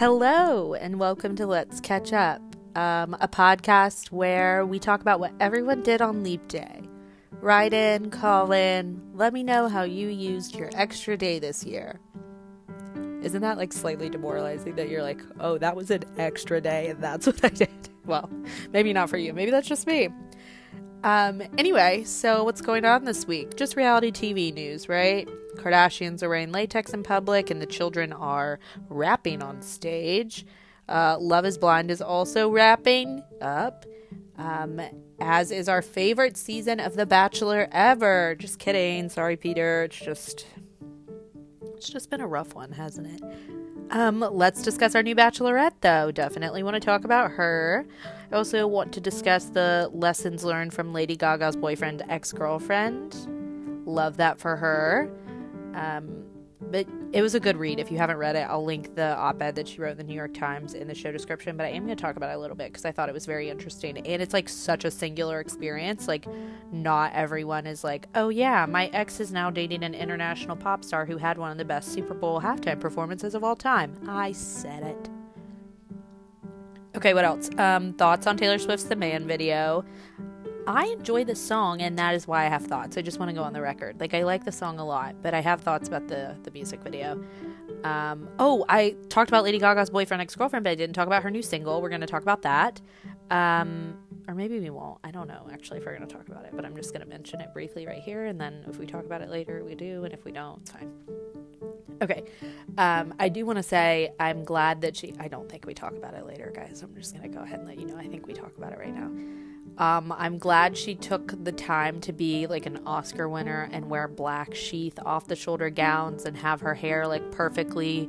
Hello, and welcome to Let's Catch Up, um, a podcast where we talk about what everyone did on Leap Day. Write in, call in, let me know how you used your extra day this year. Isn't that like slightly demoralizing that you're like, oh, that was an extra day and that's what I did? Well, maybe not for you. Maybe that's just me. Um, anyway, so what's going on this week? Just reality TV news, right? Kardashians are wearing latex in public and the children are rapping on stage. Uh, Love is Blind is also wrapping up. Um, as is our favorite season of The Bachelor ever. Just kidding. Sorry, Peter. It's just it's just been a rough one, hasn't it? Um, let's discuss our new bachelorette, though. Definitely want to talk about her. I also want to discuss the lessons learned from Lady Gaga's boyfriend, ex girlfriend. Love that for her. Um, but it was a good read. If you haven't read it, I'll link the op ed that she wrote in the New York Times in the show description. But I am going to talk about it a little bit because I thought it was very interesting. And it's like such a singular experience. Like, not everyone is like, oh, yeah, my ex is now dating an international pop star who had one of the best Super Bowl halftime performances of all time. I said it. Okay, what else? Um, thoughts on Taylor Swift's The Man video. I enjoy the song, and that is why I have thoughts. I just want to go on the record. Like I like the song a lot, but I have thoughts about the the music video. Um, oh, I talked about Lady Gaga's boyfriend, ex girlfriend, but I didn't talk about her new single. We're going to talk about that. Um, or maybe we won't. I don't know actually if we're going to talk about it, but I'm just going to mention it briefly right here. And then if we talk about it later, we do. And if we don't, it's fine. Okay. Um, I do want to say I'm glad that she, I don't think we talk about it later, guys. I'm just going to go ahead and let you know. I think we talk about it right now. Um, I'm glad she took the time to be like an Oscar winner and wear black sheath off the shoulder gowns and have her hair like perfectly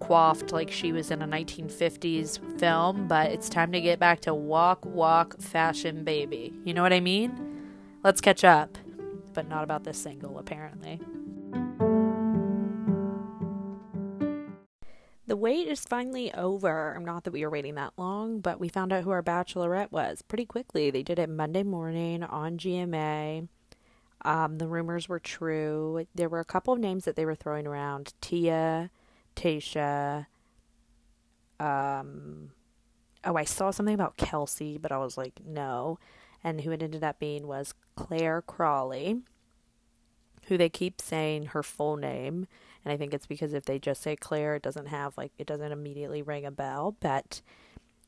coiffed like she was in a 1950s film. But it's time to get back to walk, walk, fashion, baby. You know what I mean? Let's catch up. But not about this single, apparently. The wait is finally over. Not that we were waiting that long, but we found out who our bachelorette was pretty quickly. They did it Monday morning on GMA. Um, the rumors were true. There were a couple of names that they were throwing around Tia, Tayshia. Um, oh, I saw something about Kelsey, but I was like, no. And who it ended up being was Clare Crawley, who they keep saying her full name and I think it's because if they just say Clare, it doesn't have like it doesn't immediately ring a bell. But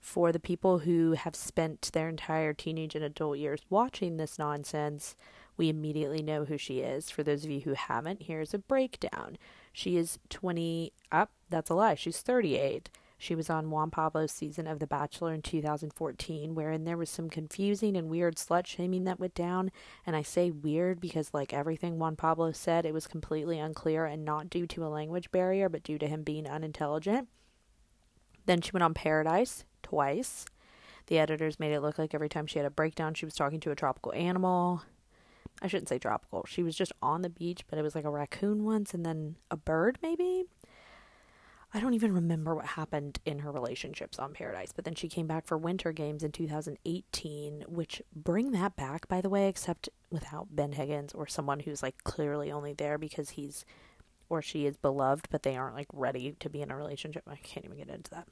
for the people who have spent their entire teenage and adult years watching this nonsense, we immediately know who she is. For those of you who haven't, here's a breakdown. She is 20 up, that's a lie. She's 38. She was on Juan Pablo's season of The Bachelor in 2014, wherein there was some confusing and weird slut shaming that went down. And I say weird because, like everything Juan Pablo said, it was completely unclear and not due to a language barrier, but due to him being unintelligent. Then she went on Paradise twice. The editors made it look like every time she had a breakdown, she was talking to a tropical animal. I shouldn't say tropical. She was just on the beach, but it was like a raccoon once and then a bird, maybe? I don't even remember what happened in her relationships on Paradise, but then she came back for Winter Games in 2018, which bring that back, by the way, except without Ben Higgins or someone who's like clearly only there because he's or she is beloved, but they aren't like ready to be in a relationship. I can't even get into that.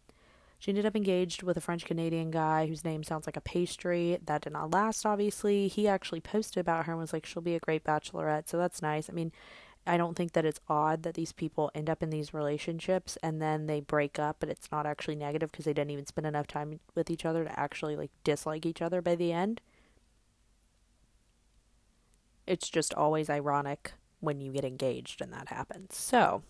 She ended up engaged with a French Canadian guy whose name sounds like a pastry. That did not last, obviously. He actually posted about her and was like, she'll be a great bachelorette. So that's nice. I mean, I don't think that it's odd that these people end up in these relationships and then they break up, but it's not actually negative because they didn't even spend enough time with each other to actually like dislike each other by the end. It's just always ironic when you get engaged and that happens. So,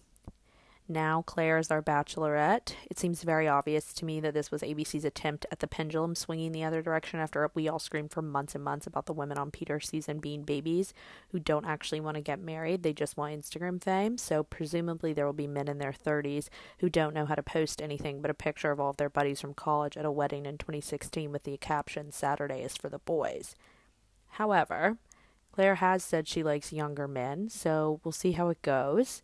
now Clare is our bachelorette. It seems very obvious to me that this was ABC's attempt at the pendulum swinging the other direction after we all screamed for months and months about the women on Peter's season being babies who don't actually want to get married. They just want Instagram fame. So presumably there will be men in their 30s who don't know how to post anything but a picture of all of their buddies from college at a wedding in 2016 with the caption Saturday is for the boys. However, Clare has said she likes younger men, so we'll see how it goes.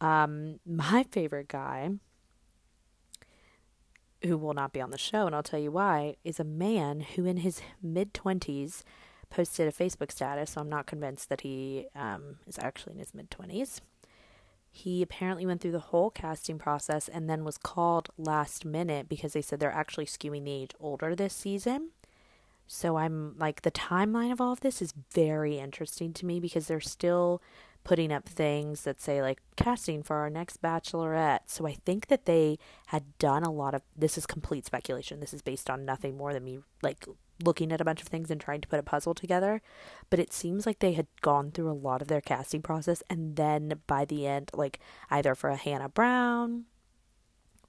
Um, my favorite guy, who will not be on the show, and I'll tell you why, is a man who in his mid 20s posted a Facebook status, so I'm not convinced that he um, is actually in his mid 20s. he apparently went through the whole casting process and then was called last minute because they said they're actually skewing the age older this season. So I'm like, the timeline of all of this is very interesting to me because they're still putting up things that say like casting for our next bachelorette. So I think that they had done a lot of this is complete speculation. This is based on nothing more than me like looking at a bunch of things and trying to put a puzzle together. But it seems like they had gone through a lot of their casting process and then by the end, like either for a Hannah Brown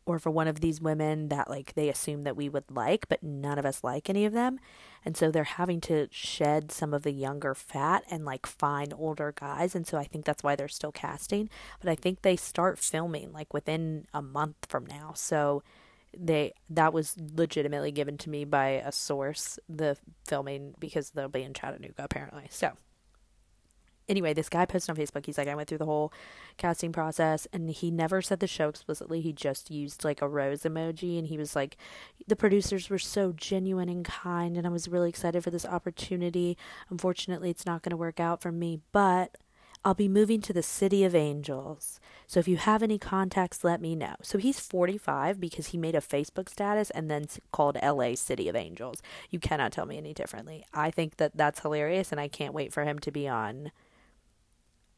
or for one of these women that like they assume that we would like, but none of us like any of them. And so they're having to shed some of the younger fat and like find older guys. And so I think that's why they're still casting. But I think they start filming like within a month from now. So they that was legitimately given to me by a source the filming because they'll be in Chattanooga apparently. So anyway, this guy posted on Facebook. He's like, I went through the whole casting process, and he never said the show explicitly. He just used like a rose emoji, and he was like, the producers were so genuine and kind, and I was really excited for this opportunity. Unfortunately, it's not going to work out for me, but. I'll be moving to the City of Angels. So if you have any contacts, let me know. So he's 45 because he made a Facebook status and then called LA City of Angels. You cannot tell me any differently. I think that that's hilarious and I can't wait for him to be on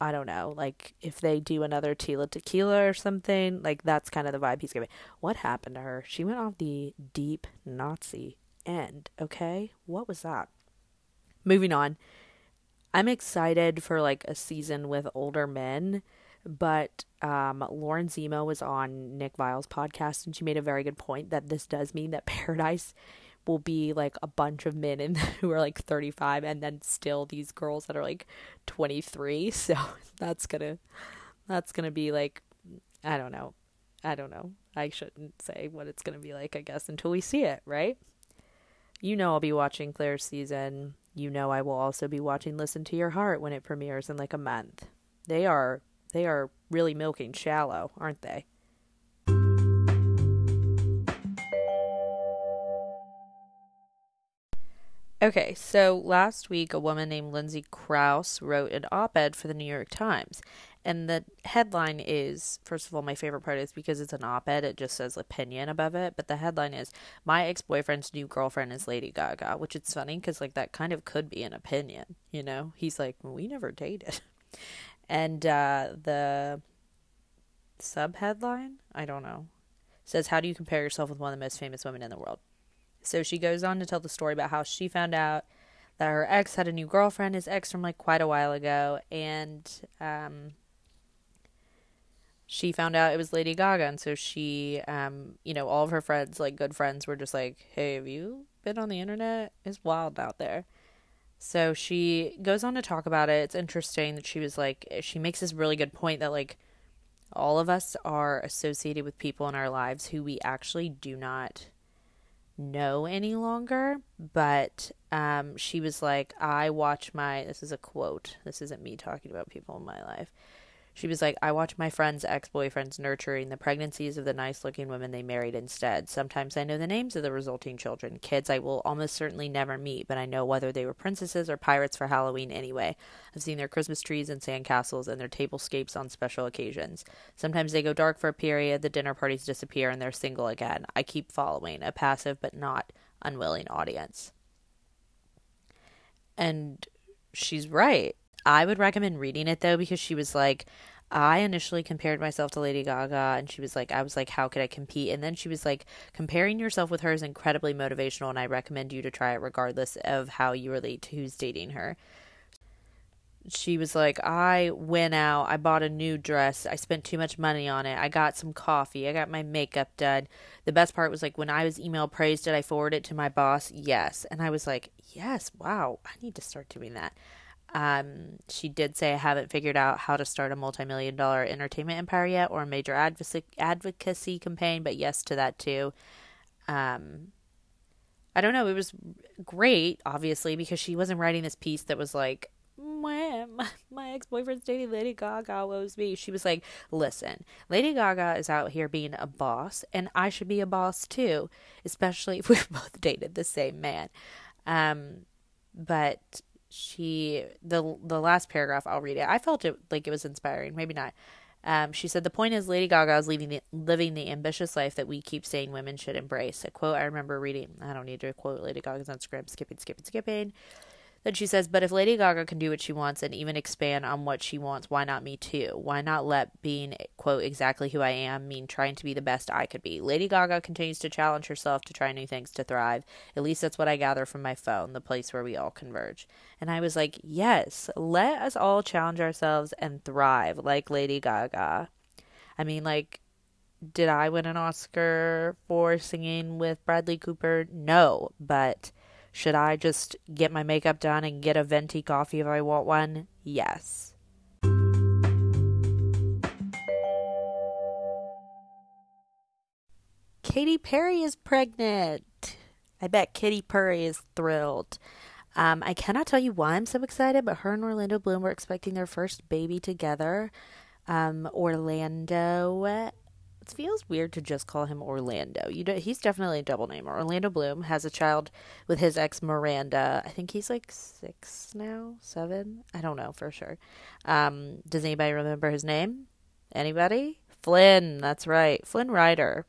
I don't know, like if they do another Tila Tequila or something, like that's kind of the vibe he's giving. What happened to her? She went off the deep Nazi end, okay? What was that? Moving on. I'm excited for like a season with older men, but um, Lauren Zima was on Nick Viall's podcast and she made a very good point that this does mean that Paradise will be like a bunch of men who are like 35 and then still these girls that are like 23 so that's gonna that's gonna be like i don't know. I don't know. I shouldn't say what it's gonna be like i guess until we see it right? You know i'll be watching clare's season. You know i will also be watching listen to your heart when it premieres in like a month. They are they are really milking shallow aren't they Okay, so last week a woman named Lindsay Crouse wrote an op ed for the New York Times. And the headline is first of all, my favorite part is because it's an op ed, it just says opinion above it. But the headline is My ex boyfriend's new girlfriend is Lady Gaga, which it's funny because, like, that kind of could be an opinion, you know? He's like, We never dated. And uh, the sub headline, I don't know, says, How do you compare yourself with one of the most famous women in the world? So she goes on to tell the story about how she found out that her ex had a new girlfriend, his ex from like quite a while ago, and um, she found out it was Lady Gaga, and so she, um, you know, all of her friends, like good friends, were just like, "Hey, have you been on the internet? It's wild out there." So she goes on to talk about it. It's interesting that she was like, she makes this really good point that like all of us are associated with people in our lives who we actually do not know any longer. But um, she was like, I watch my, this is a quote, this isn't me talking about people in my life. She was like, I watch my friends' ex boyfriends nurturing the pregnancies of the nice looking women they married instead. Sometimes I know the names of the resulting children, kids I will almost certainly never meet, but I know whether they were princesses or pirates for Halloween anyway. I've seen their Christmas trees and sandcastles and their tablescapes on special occasions. Sometimes they go dark for a period, the dinner parties disappear, and they're single again. I keep following, a passive but not unwilling audience. And she's right. I would recommend reading it though because she was like, I initially compared myself to Lady Gaga, and she was like, I was like, how could I compete? And then she was like, comparing yourself with her is incredibly motivational, and I recommend you to try it regardless of how you relate to who's dating her. She was like, I went out, I bought a new dress, I spent too much money on it, I got some coffee, I got my makeup done. The best part was like, when I was email praised, did I forward it to my boss? Yes. And I was like, yes, wow, I need to start doing that. Um, she did say, I haven't figured out how to start a multi million dollar entertainment empire yet or a major advocacy, advocacy campaign, but yes to that too. Um, I don't know. It was great, obviously, because she wasn't writing this piece that was like, my, my ex boyfriend's dating Lady Gaga, woes me. She was like, listen, Lady Gaga is out here being a boss, and I should be a boss too, especially if we've both dated the same man. Um, but she the the last paragraph I'll read it. I felt it like it was inspiring, maybe not. Um, she said the point is Lady Gaga is living the, living the ambitious life that we keep saying women should embrace. A quote I remember reading. I don't need to quote Lady Gaga's Instagram. Skipping, skipping, skipping. Then she says, but if Lady Gaga can do what she wants and even expand on what she wants, why not me too? Why not let being, quote, exactly who I am mean trying to be the best I could be? Lady Gaga continues to challenge herself to try new things to thrive. At least that's what I gather from my phone, the place where we all converge. And I was like, yes, let us all challenge ourselves and thrive like Lady Gaga. I mean, like, did I win an Oscar for singing with Bradley Cooper? No, but should I just get my makeup done and get a venti coffee if I want one? Yes. Katy Perry is pregnant. I bet Katy Perry is thrilled. Um, I cannot tell you why I'm so excited, but her and Orlando Bloom were expecting their first baby together. Um, Orlando it feels weird to just call him Orlando. You know, he's definitely a double name. Orlando Bloom has a child with his ex Miranda. I think he's like six now, seven. I don't know for sure. Um, does anybody remember his name? Anybody? Flynn. That's right, Flynn Rider.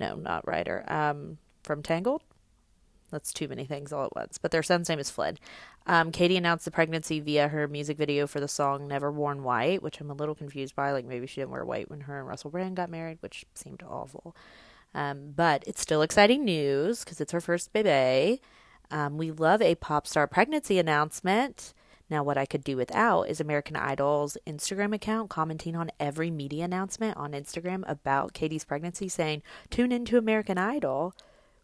No, not Rider. Um, from Tangled. That's too many things all at once. But their son's name is Flynn. Um, Katy announced the pregnancy via her music video for the song Never Worn White, which I'm a little confused by. Like maybe she didn't wear white when her and Russell Brand got married, which seemed awful. Um, but it's still exciting news because it's her first baby. Um, we love a pop star pregnancy announcement. Now, what I could do without is American Idol's Instagram account commenting on every media announcement on Instagram about Katy's pregnancy, saying, Tune into American Idol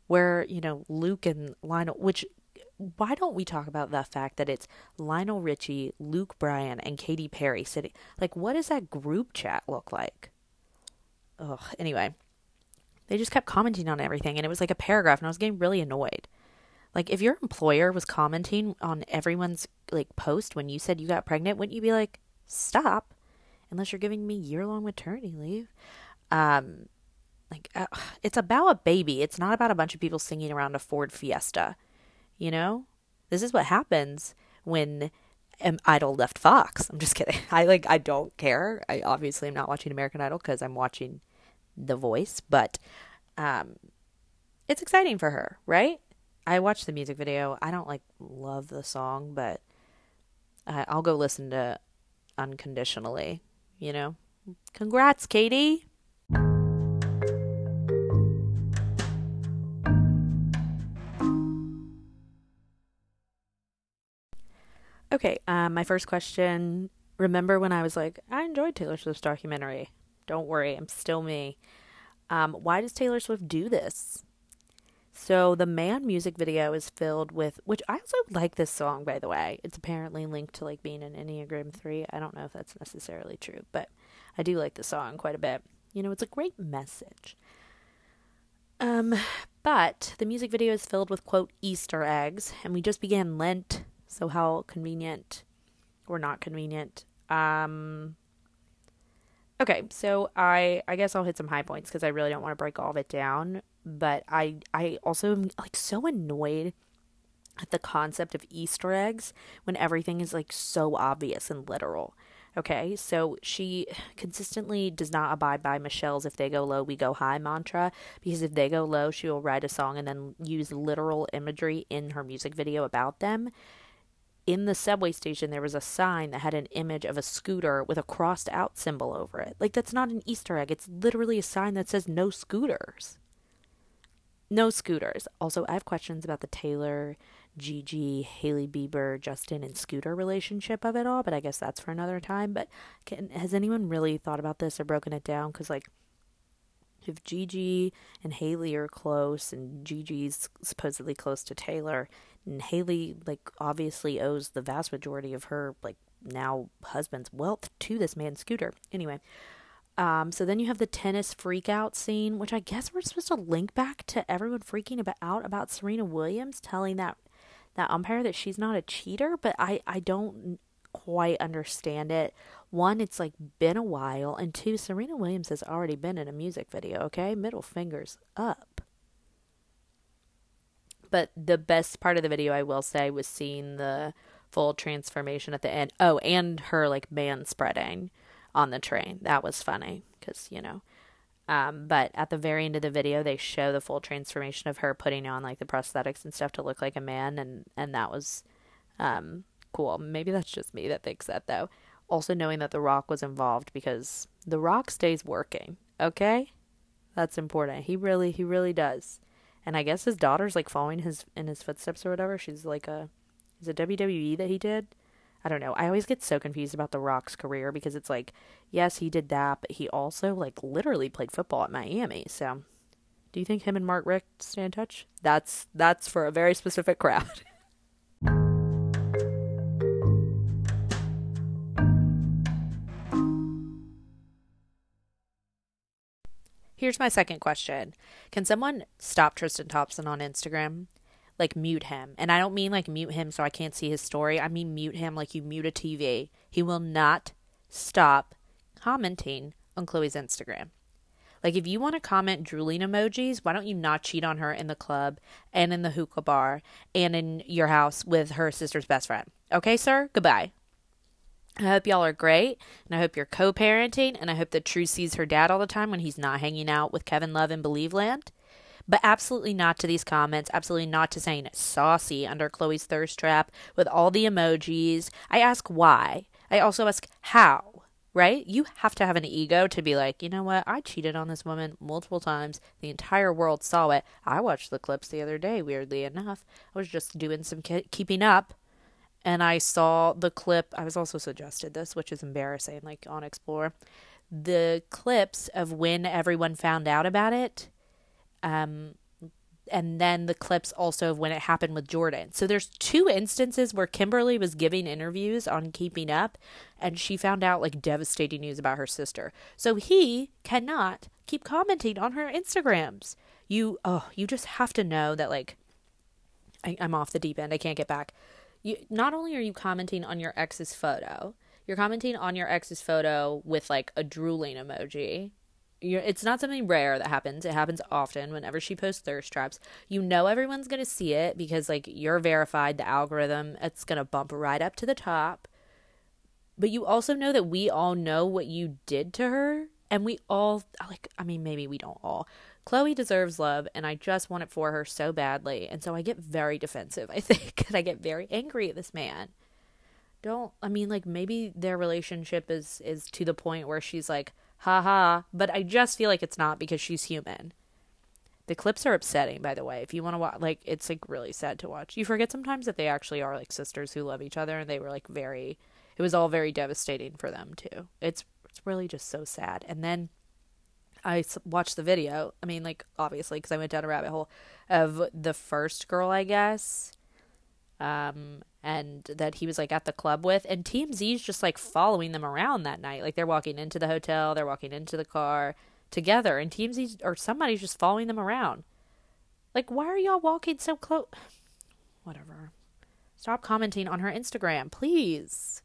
where you know Luke and Lionel, which why don't we talk about the fact that it's Lionel Richie, Luke Bryan, and Katy Perry sitting? Like, what does that group chat look like? Ugh. Anyway, they just kept commenting on everything, and it was like a paragraph, and I was getting really annoyed. Like, if your employer was commenting on everyone's like post when you said you got pregnant, wouldn't you be like, stop? Unless you're giving me year long maternity leave. Um, like, uh, it's about a baby. It's not about a bunch of people singing around a Ford Fiesta. You know, this is what happens when um, Idol left Fox. I'm just kidding. I like. I don't care. I obviously am not watching American Idol because I'm watching The Voice, but um, it's exciting for her, right? I watched the music video. I don't like love the song, but I, I'll go listen to Unconditionally. You know, congrats, Katy. Okay, um, my first question. Remember when I was like, I enjoyed Taylor Swift's documentary. Don't worry, I'm still me. Um, why does Taylor Swift do this? So the Man music video is filled with, which I also like this song, by the way. It's apparently linked to like being an Enneagram 3. I don't know if that's necessarily true, but I do like the song quite a bit. You know, it's a great message. Um, but the music video is filled with quote Easter eggs, and we just began Lent so how convenient or not convenient. Um Okay, so I I guess I'll hit some high points because I really don't want to break all of it down, but I I also am like so annoyed at the concept of Easter eggs when everything is like so obvious and literal. Okay, so she consistently does not abide by Michelle's if they go low, we go high mantra because if they go low, she will write a song and then use literal imagery in her music video about them in the subway station there was a sign that had an image of a scooter with a crossed out symbol over it. Like that's not an Easter egg. It's literally a sign that says no scooters. No scooters. Also, I have questions about the Taylor, Gigi, Hailey Bieber, Justin, and Scooter relationship of it all, but I guess that's for another time. But can, has anyone really thought about this or broken it down? Because, like, if Gigi and Hailey are close and Gigi's supposedly close to Taylor, and Hailey like obviously owes the vast majority of her like now husband's wealth to this man Scooter. Anyway, um, so then you have the tennis freakout scene, which I guess we're supposed to link back to everyone freaking about out about Serena Williams telling that that umpire that she's not a cheater, but I I don't quite understand it. One, it's like been a while, and two, Serena Williams has already been in a music video, okay? Middle fingers up. But the best part of the video, I will say, was seeing the full transformation at the end. Oh, and her like man spreading on the train. That was funny because, you know. Um, but at the very end of the video, they show the full transformation of her putting on like the prosthetics and stuff to look like a man, and and that was um, cool. Maybe that's just me that thinks that though. Also knowing that The Rock was involved because The Rock stays working. Okay, that's important. He really, he really does. And I guess his daughter's like following his in his footsteps or whatever. She's like a, is it WWE that he did? I don't know. I always get so confused about The Rock's career because it's like, yes, he did that, but he also like literally played football at Miami. So, do you think him and Mark Richt stay in touch? That's that's for a very specific crowd. Here's my second question. Can someone stop Tristan Thompson on Instagram? like mute him. And I don't mean like mute him so I can't see his story. I mean mute him like you mute a TV. He will not stop commenting on Khloe's Instagram. Like if you want to comment drooling emojis, why don't you not cheat on her in the club and in the hookah bar and in your house with her sister's best friend? Okay, sir? Goodbye. I hope y'all are great, and I hope you're co-parenting, and I hope that True sees her dad all the time when he's not hanging out with Kevin Love in Believe Land but absolutely not to these comments, absolutely not to saying saucy under Khloe's thirst trap with all the emojis. I ask why. I also ask how, right? You have to have an ego to be like, you know what? I cheated on this woman multiple times. The entire world saw it. I watched the clips the other day, weirdly enough. I was just doing some ke- keeping up and I saw the clip. I was also suggested this, which is embarrassing, like on Explore. The clips of when everyone found out about it um, and then the clips also of when it happened with Jordan. So there's two instances where Kimberly was giving interviews on Keeping Up and she found out like devastating news about her sister. So he cannot keep commenting on her Instagrams. You oh, you just have to know that like I, I'm off the deep end. I can't get back. You not only are you commenting on your ex's photo, you're commenting on your ex's photo with like a drooling emoji you're, it's not something rare that happens. It happens often whenever she posts thirst traps. You know everyone's going to see it because like you're verified, the algorithm, it's going to bump right up to the top. But you also know that we all know what you did to her and we all like I mean maybe we don't all. Khloe deserves love and I just want it for her so badly. And so I get very defensive, I think, and I get very angry at this man. Don't I mean like maybe their relationship is is to the point where she's like haha, but I just feel like it's not because she's human. The clips are upsetting, by the way. If you want to watch, like, it's like really sad to watch. You forget sometimes that they actually are like sisters who love each other, and they were like very. It was all very devastating for them too. It's it's really just so sad. And then I watched the video. I mean, like obviously, because I went down a rabbit hole of the first girl, I guess, um, and that he was like at the club with. And TMZ's just like following them around that night. Like they're walking into the hotel, they're walking into the car together, and TMZ or somebody's just following them around. Like, why are y'all walking so close? Whatever. Stop commenting on her Instagram, please.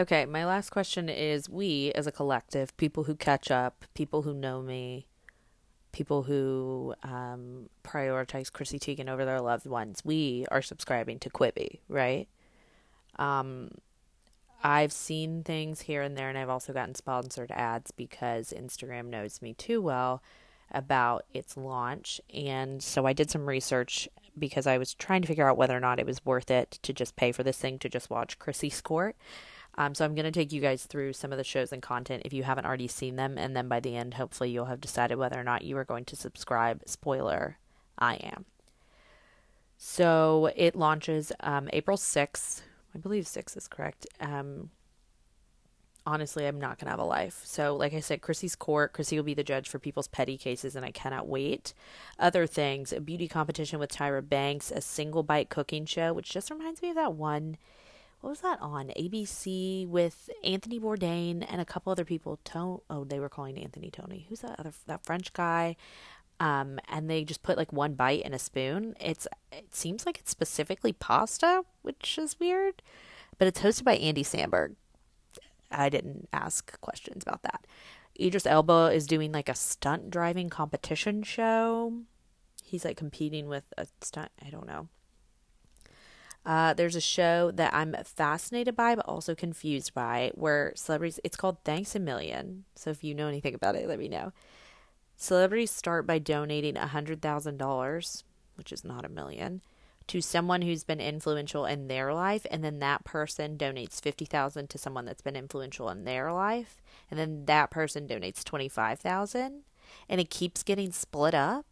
Okay, my last question is we as a collective, people who catch up, people who know me, people who um, prioritize Chrissy Teigen over their loved ones, we are subscribing to Quibi, right? Um, I've seen things here and there, and I've also gotten sponsored ads because Instagram knows me too well about its launch. And so I did some research because I was trying to figure out whether or not it was worth it to just pay for this thing to just watch Chrissy's Court. Um, so I'm going to take you guys through some of the shows and content if you haven't already seen them, and then by the end, hopefully, you'll have decided whether or not you are going to subscribe. Spoiler: I am. So it launches um, April 6th. I believe 6 is correct. Um, honestly, I'm not going to have a life. So, like I said, Chrissy's court. Chrissy will be the judge for people's petty cases, and I cannot wait. Other things a beauty competition with Tyra Banks, a single bite cooking show, which just reminds me of that one what was that on ABC with Anthony Bourdain and a couple other people. Tone, oh, they were calling Anthony Tony. Who's that other that French guy? Um, and they just put like one bite in a spoon. It's it seems like it's specifically pasta, which is weird, but it's hosted by Andy Samberg. I didn't ask questions about that. Idris Elba is doing like a stunt driving competition show. he's like competing with a stunt. I don't know. Uh, there's a show that I'm fascinated by, but also confused by, where celebrities. It's called Thanks a Million. So if you know anything about it, let me know. Celebrities start by donating a hundred thousand dollars, which is not a million, to someone who's been influential in their life, and then that person donates fifty thousand to someone that's been influential in their life, and then that person donates twenty five thousand, and it keeps getting split up.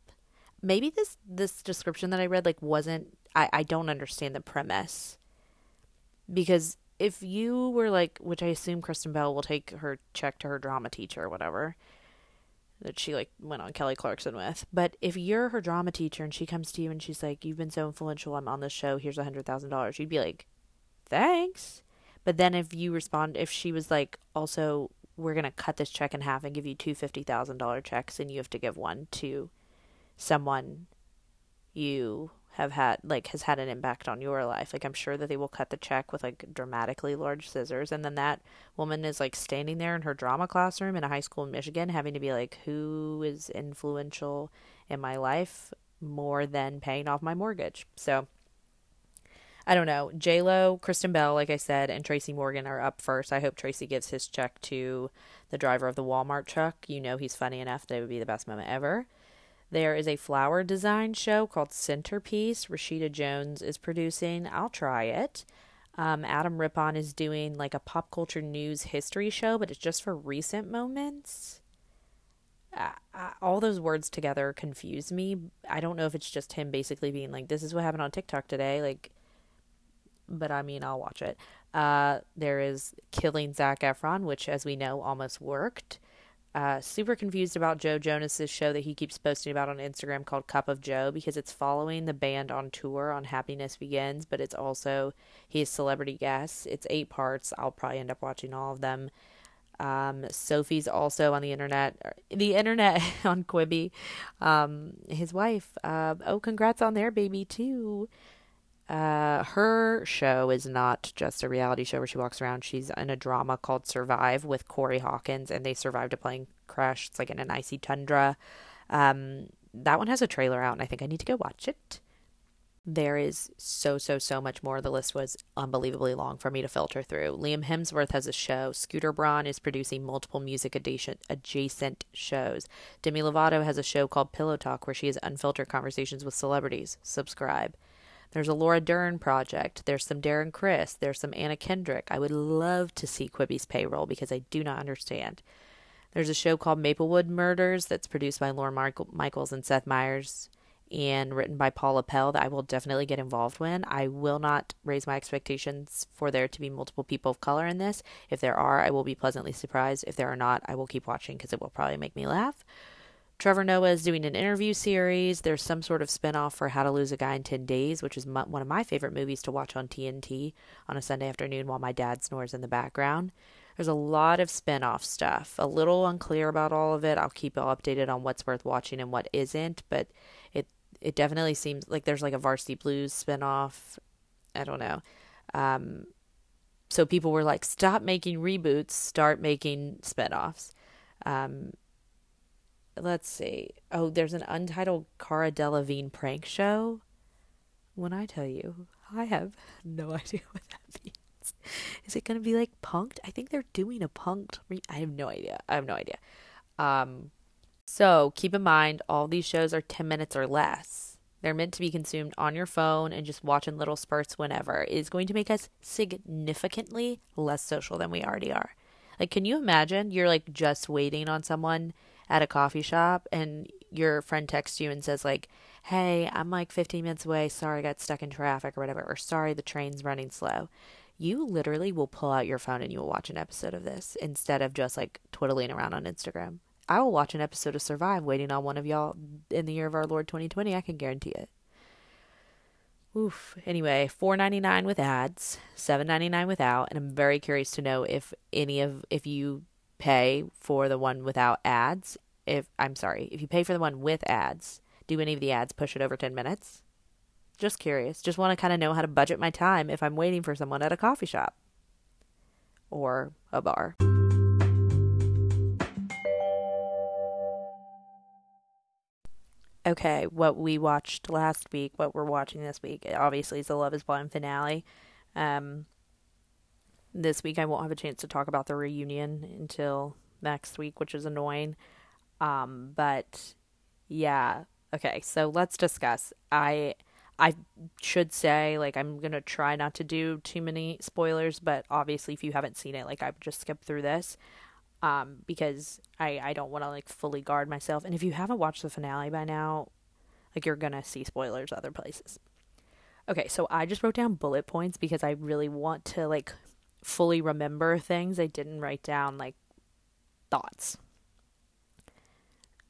Maybe this this description that I read like wasn't I, I don't understand the premise. Because if you were like, which I assume Kristen Bell will take her check to her drama teacher or whatever, that she like went on Kelly Clarkson with. But if you're her drama teacher and she comes to you and she's like, "You've been so influential. I'm on this show. Here's a hundred thousand dollars," you'd be like, "Thanks." But then if you respond, if she was like, "Also, we're gonna cut this check in half and give you two fifty thousand dollar checks, and you have to give one to someone you have had like has had an impact on your life. Like I'm sure that they will cut the check with like dramatically large scissors and then that woman is like standing there in her drama classroom in a high school in Michigan having to be like who is influential in my life more than paying off my mortgage. So I don't know. J Lo, Kristen Bell, like I said, and Tracy Morgan are up first. I hope Tracy gives his check to the driver of the Walmart truck. You know he's funny enough that it would be the best moment ever. There is a flower design show called Centerpiece. Rashida Jones is producing. I'll try it. Um, Adam Rippon is doing like a pop culture news history show, but it's just for recent moments. Uh, uh, all those words together confuse me. I don't know if it's just him basically being like, "This is what happened on TikTok today," like. But I mean, I'll watch it. Uh, there is Killing Zac Efron, which, as we know, almost worked. Uh, super confused about Joe Jonas's show that he keeps posting about on Instagram called Cup of Joe because it's following the band on tour on Happiness Begins, but it's also his celebrity guests. It's eight parts. I'll probably end up watching all of them. Um, Sophie's also on the internet, the internet on Quibi. Um, his wife. Uh, oh, congrats on their baby too. Uh, her show is not just a reality show where she walks around. She's in a drama called Survive with Corey Hawkins, and they survived a plane crash. It's like in an icy tundra. Um, that one has a trailer out, and I think I need to go watch it. There is so, so, so much more. The list was unbelievably long for me to filter through. Liam Hemsworth has a show. Scooter Braun is producing multiple music adjacent, adjacent shows. Demi Lovato has a show called Pillow Talk where she has unfiltered conversations with celebrities. Subscribe. There's a Laura Dern project. There's some Darren Criss. There's some Anna Kendrick. I would love to see Quibi's payroll because I do not understand. There's a show called Mapleworth Murders that's produced by Laura Michael- Michaels and Seth Meyers and written by Paula Pell that I will definitely get involved in. I will not raise my expectations for there to be multiple people of color in this. If there are, I will be pleasantly surprised. If there are not, I will keep watching because it will probably make me laugh. Trevor Noah is doing an interview series. There's some sort of spinoff for How to Lose a Guy in 10 Days, which is one of my favorite movies to watch on TNT on a Sunday afternoon while my dad snores in the background. There's a lot of spinoff stuff. A little unclear about all of it. I'll keep you updated on what's worth watching and what isn't, but it it definitely seems like there's like a Varsity Blues spinoff. I don't know. Um, so people were like, stop making reboots, start making spinoffs. Um, let's see. Oh, there's an untitled Cara Delevingne prank show. When I tell you, I have no idea what that means. Is it going to be like punked? I think they're doing a punked. Re- I have no idea. I have no idea. Um, so keep in mind, all these shows are 10 minutes or less. They're meant to be consumed on your phone and just watch in little spurts whenever. It is going to make us significantly less social than we already are. Like, can you imagine you're like just waiting on someone at a coffee shop and your friend texts you and says like, "Hey, I'm like 15 minutes away. Sorry, I got stuck in traffic or whatever, or sorry, the train's running slow." You literally will pull out your phone and you will watch an episode of this instead of just like twiddling around on Instagram. I will watch an episode of Survive waiting on one of y'all in the year of our Lord 2020. I can guarantee it. Oof. Anyway, four ninety nine with ads, seven ninety nine without, and I'm very curious to know if any of if you pay for the one without ads. If I'm sorry, if you pay for the one with ads, do any of the ads push it over 10 minutes? Just curious. Just want to kind of know how to budget my time if I'm waiting for someone at a coffee shop or a bar. okay, what we watched last week, what we're watching this week, obviously is the Love is Blind finale. Um, this week I won't have a chance to talk about the reunion until next week, which is annoying. Um, but yeah, okay, so let's discuss. I I should say like I'm gonna try not to do too many spoilers, but obviously if you haven't seen it, like I would just skip through this. Um, because I, I don't want to like fully guard myself. And if you haven't watched the finale by now, like you're gonna see spoilers other places. Okay, so I just wrote down bullet points because I really want to like fully remember things. I didn't write down like thoughts.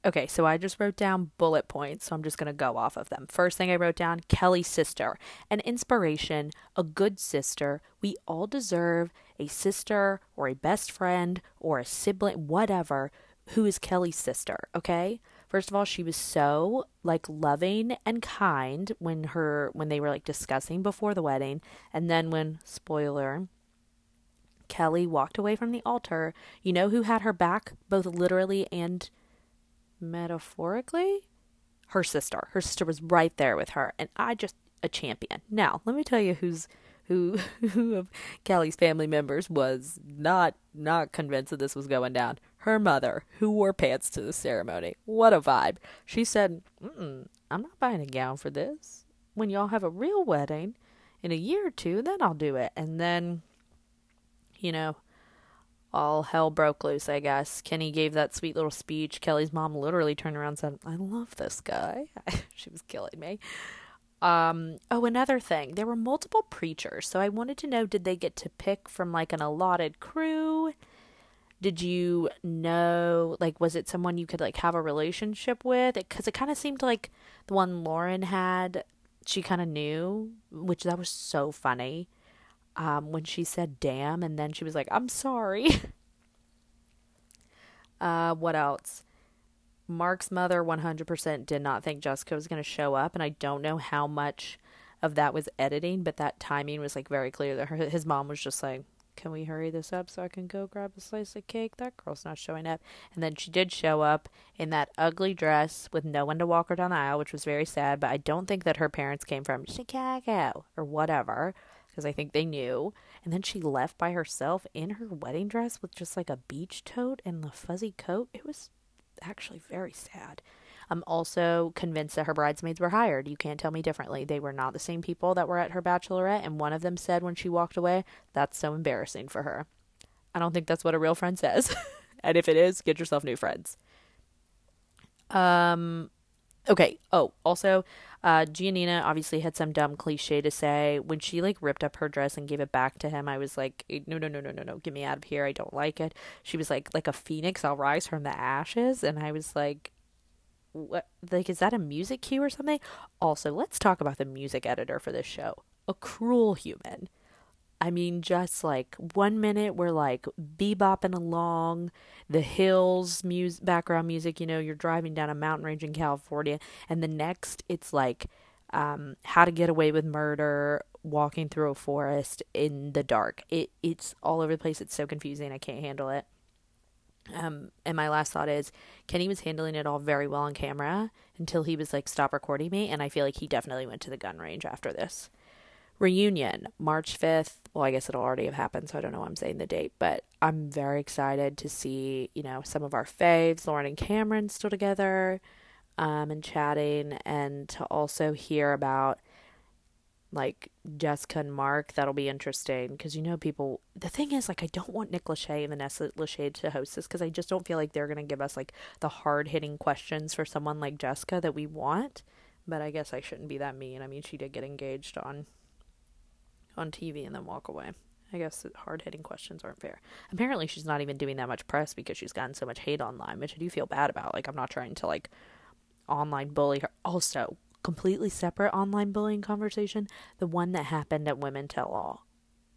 Okay, so I just wrote down bullet points, so I'm just going to go off of them. First thing I wrote down Kelly's sister, an inspiration, a good sister. We all deserve a sister or a best friend or a sibling, whatever, who is Kelly's sister, okay? First of all, she was so like loving and kind when her when they were like discussing before the wedding, and then when spoiler Kelly walked away from the altar, you know who had her back both literally and metaphorically? Her sister. Her sister was right there with her, and I just a champion. Now, let me tell you who's who who of Kelly's family members was not not convinced that this was going down. Her mother, who wore pants to the ceremony. What a vibe. She said, Mm-mm, I'm not buying a gown for this. When y'all have a real wedding in a year or two, then I'll do it. And then, you know, all hell broke loose, I guess. Kenny gave that sweet little speech. Kelly's mom literally turned around and said, I love this guy. she was killing me. Um, oh, another thing. There were multiple preachers, so I wanted to know did they get to pick from like an allotted crew? Did you know, like, was it someone you could like have a relationship with? Because it, it kind of seemed like the one Lauren had, she kind of knew, which that was so funny um, when she said damn and then she was like, I'm sorry. uh, what else? Mark's mother 100% did not think Jessica was going to show up, and I don't know how much of that was editing, but that timing was like very clear that her, his mom was just like, "Can we hurry this up so I can go grab a slice of cake? That girl's not showing up." And then she did show up in that ugly dress with no one to walk her down the aisle, which was very sad. But I don't think that her parents came from Chicago or whatever because I think they knew. And then she left by herself in her wedding dress with just like a beach tote and the fuzzy coat. It was actually very sad. I'm also convinced that her bridesmaids were hired. You can't tell me differently. They were not the same people that were at her bachelorette, and one of them said when she walked away, That's so embarrassing for her. I don't think that's what a real friend says. and if it is, get yourself new friends. Um, okay. Oh, also, uh, Giannina obviously had some dumb cliche to say. When she like ripped up her dress and gave it back to him, I was like, no, no, no, no, no, no, get me out of here. I don't like it. She was like, like a phoenix, I'll rise from the ashes. And I was like, what? Like, is that a music cue or something? Also, let's talk about the music editor for this show. A cruel human. I mean, just like one minute we're like bebopping along the hills, music, background music. You know, you're driving down a mountain range in California, and the next it's like um, how to get away with murder, walking through a forest in the dark. It it's all over the place. It's so confusing. I can't handle it. Um, and my last thought is Kenny was handling it all very well on camera until he was like, stop recording me. And I feel like he definitely went to the gun range after this reunion March 5th. Well, I guess it'll already have happened, so I don't know why I'm saying the date, but I'm very excited to see, you know, some of our faves, Lauren and Cameron still together, um, and chatting, and to also hear about like Jessica and Mark. That'll be interesting because you know people. The thing is, like, I don't want Nick Lachey and Vanessa Lachey to host this because I just don't feel like they're gonna give us like the hard hitting questions for someone like Jessica that we want. But I guess I shouldn't be that mean. I mean, she did get engaged on on TV and then walk away. I guess hard hitting questions aren't fair. Apparently, she's not even doing that much press because she's gotten so much hate online, which I do feel bad about. Like, I'm not trying to like online bully her. Also, completely separate online bullying conversation the one that happened at Women Tell All.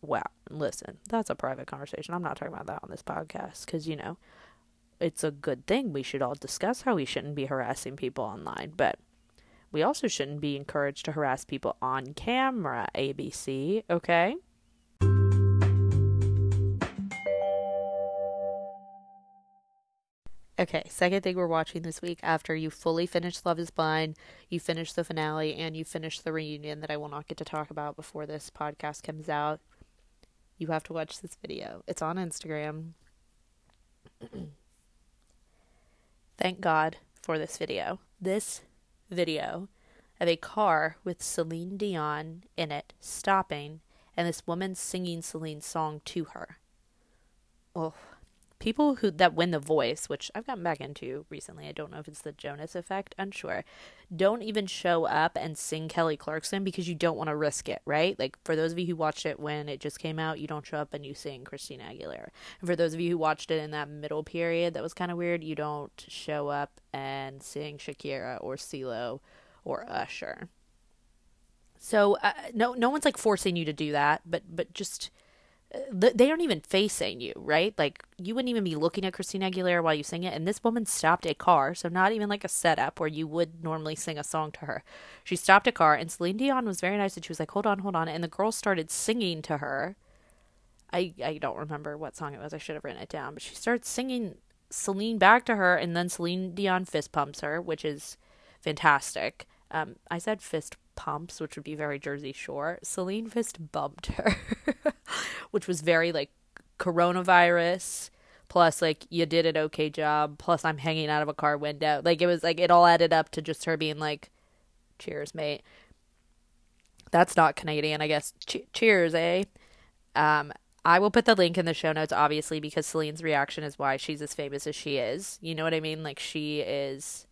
Wow, listen, that's a private conversation. I'm not talking about that on this podcast because, you know, it's a good thing. We should all discuss how we shouldn't be harassing people online. But we also shouldn't be encouraged to harass people on camera, ABC, okay? Okay, second thing we're watching this week after you fully finish Love is Blind, you finish the finale, and you finish the reunion that I will not get to talk about before this podcast comes out. You have to watch this video. It's on Instagram. Thank God for this video. This video of a car with Celine Dion in it stopping and this woman singing Celine's song to her. Oh, people who that win the voice, which I've gotten back into recently, I don't know if it's the Jonas effect, unsure, don't even show up and sing Kelly Clarkson because you don't want to risk it, right? Like for those of you who watched it when it just came out, you don't show up and you sing Christina Aguilera. And for those of you who watched it in that middle period that was kind of weird, you don't show up and sing Shakira or CeeLo or Usher. So uh, no no one's like forcing you to do that, but but just they aren't even facing you, right? Like you wouldn't even be looking at Christina Aguilera while you sing it. And this woman stopped a car, so not even like a setup where you would normally sing a song to her. She stopped a car, and Celine Dion was very nice, and she was like, "Hold on, hold on," and the girl started singing to her. I I don't remember what song it was. I should have written it down, but she starts singing Celine back to her, and then Celine Dion fist pumps her, which is fantastic. Um, I said fist pumps, which would be very Jersey Shore. Celine fist bumped her, which was very like coronavirus. Plus, like you did an okay job. Plus, I'm hanging out of a car window. Like it was like it all added up to just her being like, "Cheers, mate." That's not Canadian, I guess. Che- cheers, eh? Um, I will put the link in the show notes, obviously, because Celine's reaction is why she's as famous as she is. You know what I mean? Like she is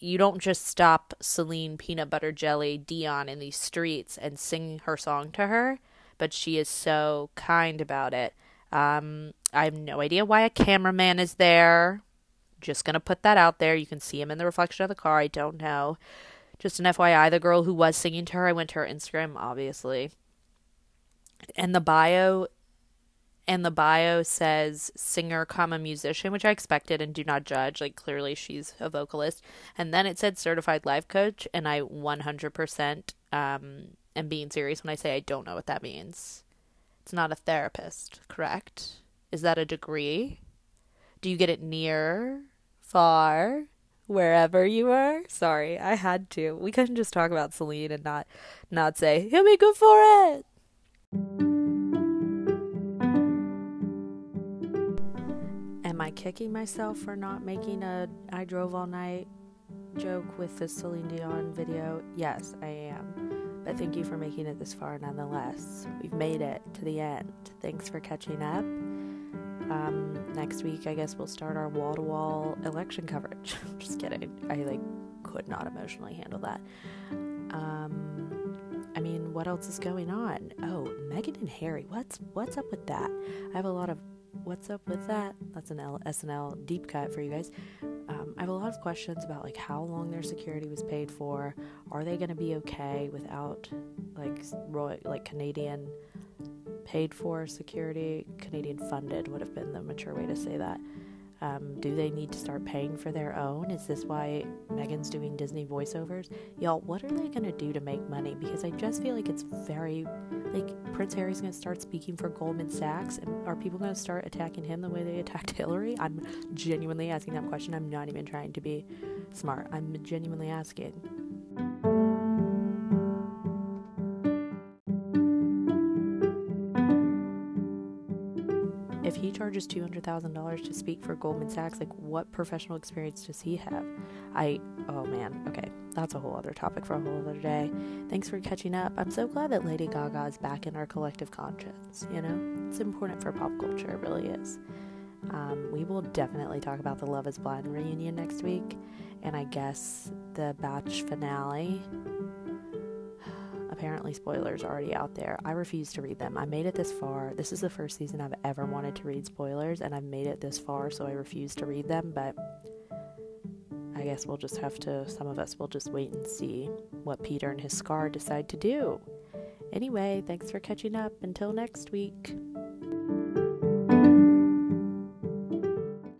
you don't just stop Celine Peanut Butter Jelly Dion in these streets and sing her song to her, but she is so kind about it. Um, I have no idea why a cameraman is there. Just gonna put that out there. You can see him in the reflection of the car. I don't know. Just an FYI, the girl who was singing to her, I went to her Instagram, obviously. And the bio and the bio says singer comma musician which i expected and do not judge like clearly she's a vocalist and then it said certified life coach and i 100% um, am being serious when i say i don't know what that means. It's not a therapist correct? Is that a degree? Do you get it near far wherever you are? Sorry i had to. We couldn't just talk about celine and not not say he'll be good for it. Am I kicking myself for not making a I drove all night joke with the Celine Dion video? Yes, I am. But thank you for making it this far nonetheless. We've made it to the end. Thanks for catching up. Um, next week, I guess we'll start our wall to wall election coverage. Just kidding. I like could not emotionally handle that. Um, I mean, what else is going on? Oh, Meghan and Harry. What's what's up with that? I have a lot of what's up with that? That's an L- SNL deep cut for you guys. Um, I have a lot of questions about like how long their security was paid for. Are they going to be okay without like roy- like Canadian paid for security? Canadian funded would have been the mature way to say that. Um, do they need to start paying for their own? Is this why Meghan's doing Disney voiceovers? Y'all, what are they going to do to make money? Because I just feel like it's very. Like, Prince Harry's going to start speaking for Goldman Sachs, and are people going to start attacking him the way they attacked Hillary? I'm genuinely asking that question. I'm not even trying to be smart. I'm genuinely asking. Charges $200,000 to speak for Goldman Sachs, like what professional experience does he have? I, oh man, okay, that's a whole other topic for a whole other day. Thanks for catching up. I'm so glad that Lady Gaga is back in our collective conscience, you know? It's important for pop culture, it really is. Um, we will definitely talk about the Love is Blind reunion next week, and I guess the Bach finale apparently spoilers already out there. I refuse to read them. I made it this far. This is the first season I've ever wanted to read spoilers, and I've made it this far, so I refuse to read them. But I guess we'll just have to, some of us will just wait and see what Peter and his scar decide to do. Anyway, thanks for catching up. Until next week.